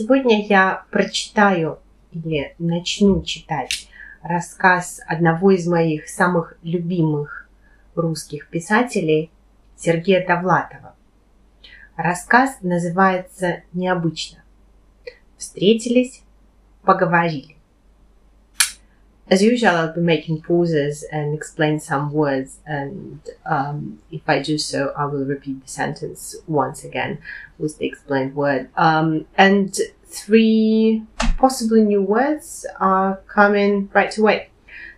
Сегодня я прочитаю или начну читать рассказ одного из моих самых любимых русских писателей Сергея Довлатова. Рассказ называется «Необычно». Встретились, поговорили. As usual, I'll be making pauses and explain some words, and um, if I do so, I will repeat the sentence once again with the explained word. Um, and three possibly new words are coming right away.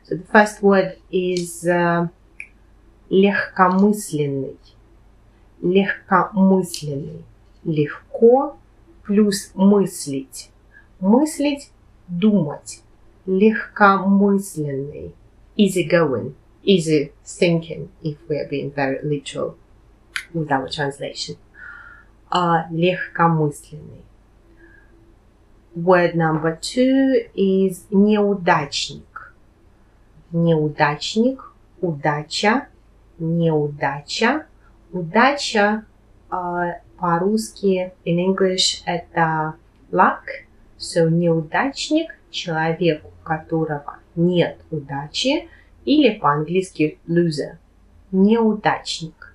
So the first word is uh, легкомысленный. Легкомысленный. Легко плюс мыслить. Мыслить – думать Легкомысленный, easygoing, easy thinking, if we are being very literal with our translation. Uh, легкомысленный. Word number two is неудачник. Неудачник, удача, неудача. Удача uh, по-русски in English это luck. So неудачник – человек, у которого нет удачи, или по-английски loser, неудачник.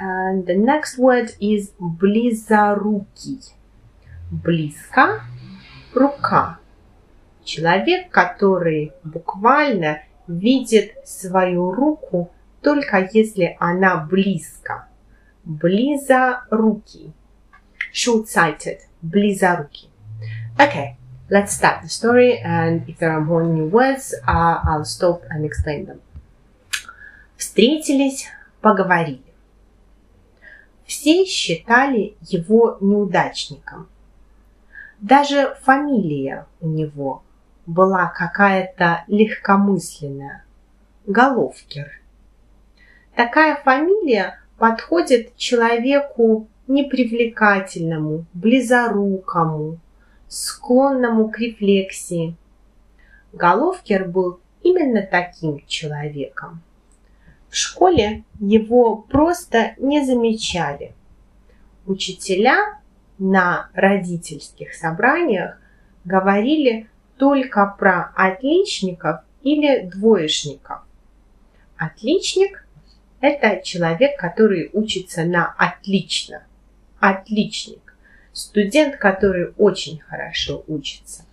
And the next word is близорукий. Близко, рука. Человек, который буквально видит свою руку только если она близко. Близорукий. Short-sighted. Близорукий. Okay, Let's start the story, and if there are more new words, uh, I'll stop and explain them. Встретились, поговорили. Все считали его неудачником. Даже фамилия у него была какая-то легкомысленная. Головкер. Такая фамилия подходит человеку непривлекательному, близорукому, склонному к рефлексии. Головкер был именно таким человеком. В школе его просто не замечали. Учителя на родительских собраниях говорили только про отличников или двоечников. Отличник – это человек, который учится на отлично. Отличник Студент, который очень хорошо учится.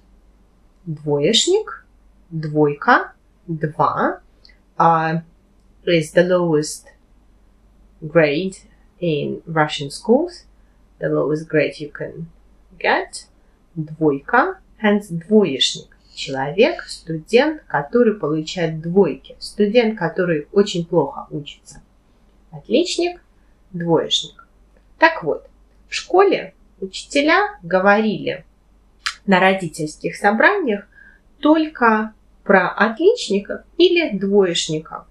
Двоечник, двойка, два uh, is the lowest grade in Russian schools, the lowest grade you can get. Двойка, hence двоечник. Человек, студент, который получает двойки. Студент, который очень плохо учится. Отличник, двоечник. Так вот, в школе учителя говорили на родительских собраниях только про отличников или двоечников.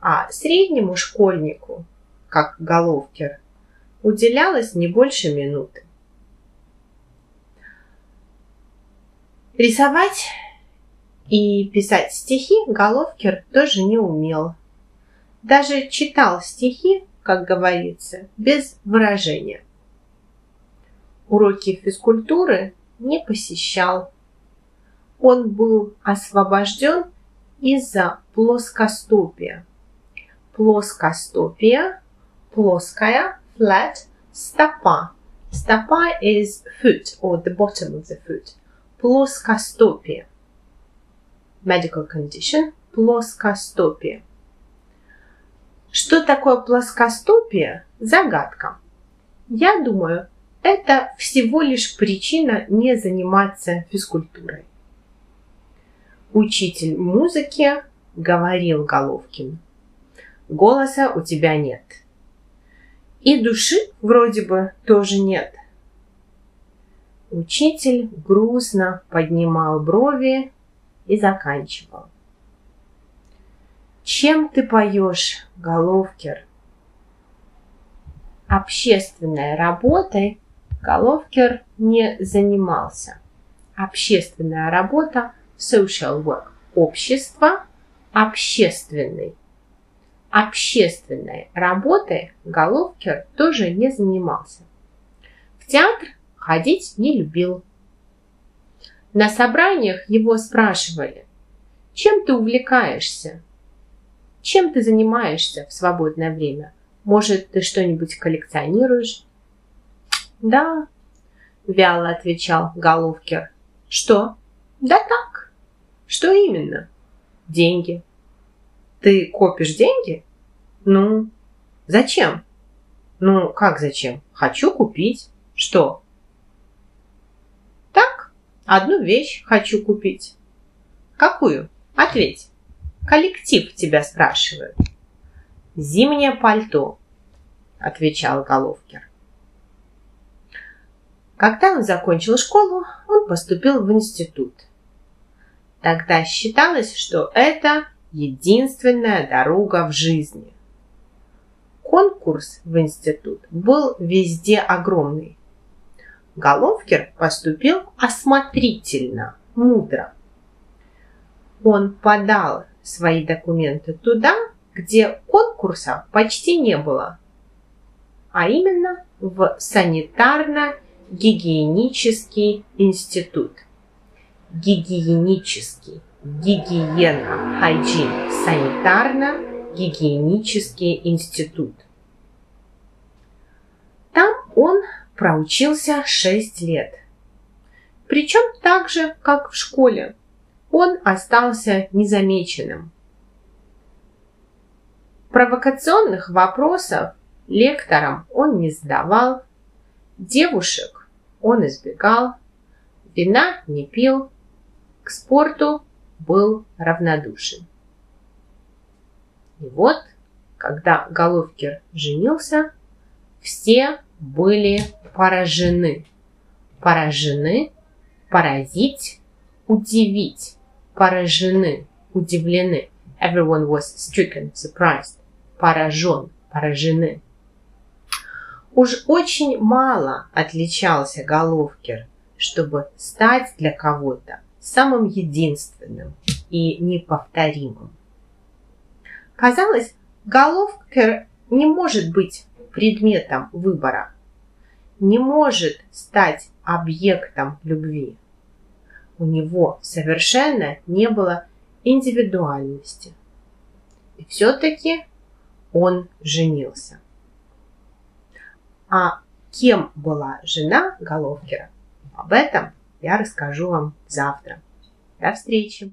А среднему школьнику, как Головкер, уделялось не больше минуты. Рисовать и писать стихи Головкер тоже не умел. Даже читал стихи, как говорится, без выражения уроки физкультуры не посещал. Он был освобожден из-за плоскостопия. Плоскостопие, плоская, flat, стопа. Стопа is foot or the bottom of the foot. Плоскостопие. Medical condition. Плоскостопие. Что такое плоскостопие? Загадка. Я думаю, это всего лишь причина не заниматься физкультурой. Учитель музыки говорил Головкин. Голоса у тебя нет. И души вроде бы тоже нет. Учитель грустно поднимал брови и заканчивал. Чем ты поешь, Головкер? Общественной работой Головкер не занимался. Общественная работа – social work. Общество – общественный. Общественной работой Головкер тоже не занимался. В театр ходить не любил. На собраниях его спрашивали, чем ты увлекаешься? Чем ты занимаешься в свободное время? Может, ты что-нибудь коллекционируешь? Да, вяло отвечал Головкер. Что? Да так. Что именно? Деньги. Ты копишь деньги? Ну, зачем? Ну, как зачем? Хочу купить. Что? Так, одну вещь хочу купить. Какую? Ответь. Коллектив тебя спрашивает. Зимнее пальто, отвечал Головкер. Когда он закончил школу, он поступил в институт. Тогда считалось, что это единственная дорога в жизни. Конкурс в институт был везде огромный. Головкер поступил осмотрительно, мудро. Он подал свои документы туда, где конкурса почти не было, а именно в санитарно-гигиенический институт. Гигиенический, гигиена, хайджин, санитарно-гигиенический институт. Там он проучился 6 лет. Причем так же, как в школе. Он остался незамеченным. Провокационных вопросов лекторам он не задавал, девушек он избегал, вина не пил, к спорту был равнодушен. И вот, когда Головкер женился, все были поражены. Поражены, поразить, удивить, поражены, удивлены. Everyone was stricken, surprised. Поражен, поражены. Уж очень мало отличался Головкер, чтобы стать для кого-то самым единственным и неповторимым. Казалось, Головкер не может быть предметом выбора, не может стать объектом любви. У него совершенно не было индивидуальности. И все-таки он женился. А кем была жена Головкера, об этом я расскажу вам завтра. До встречи!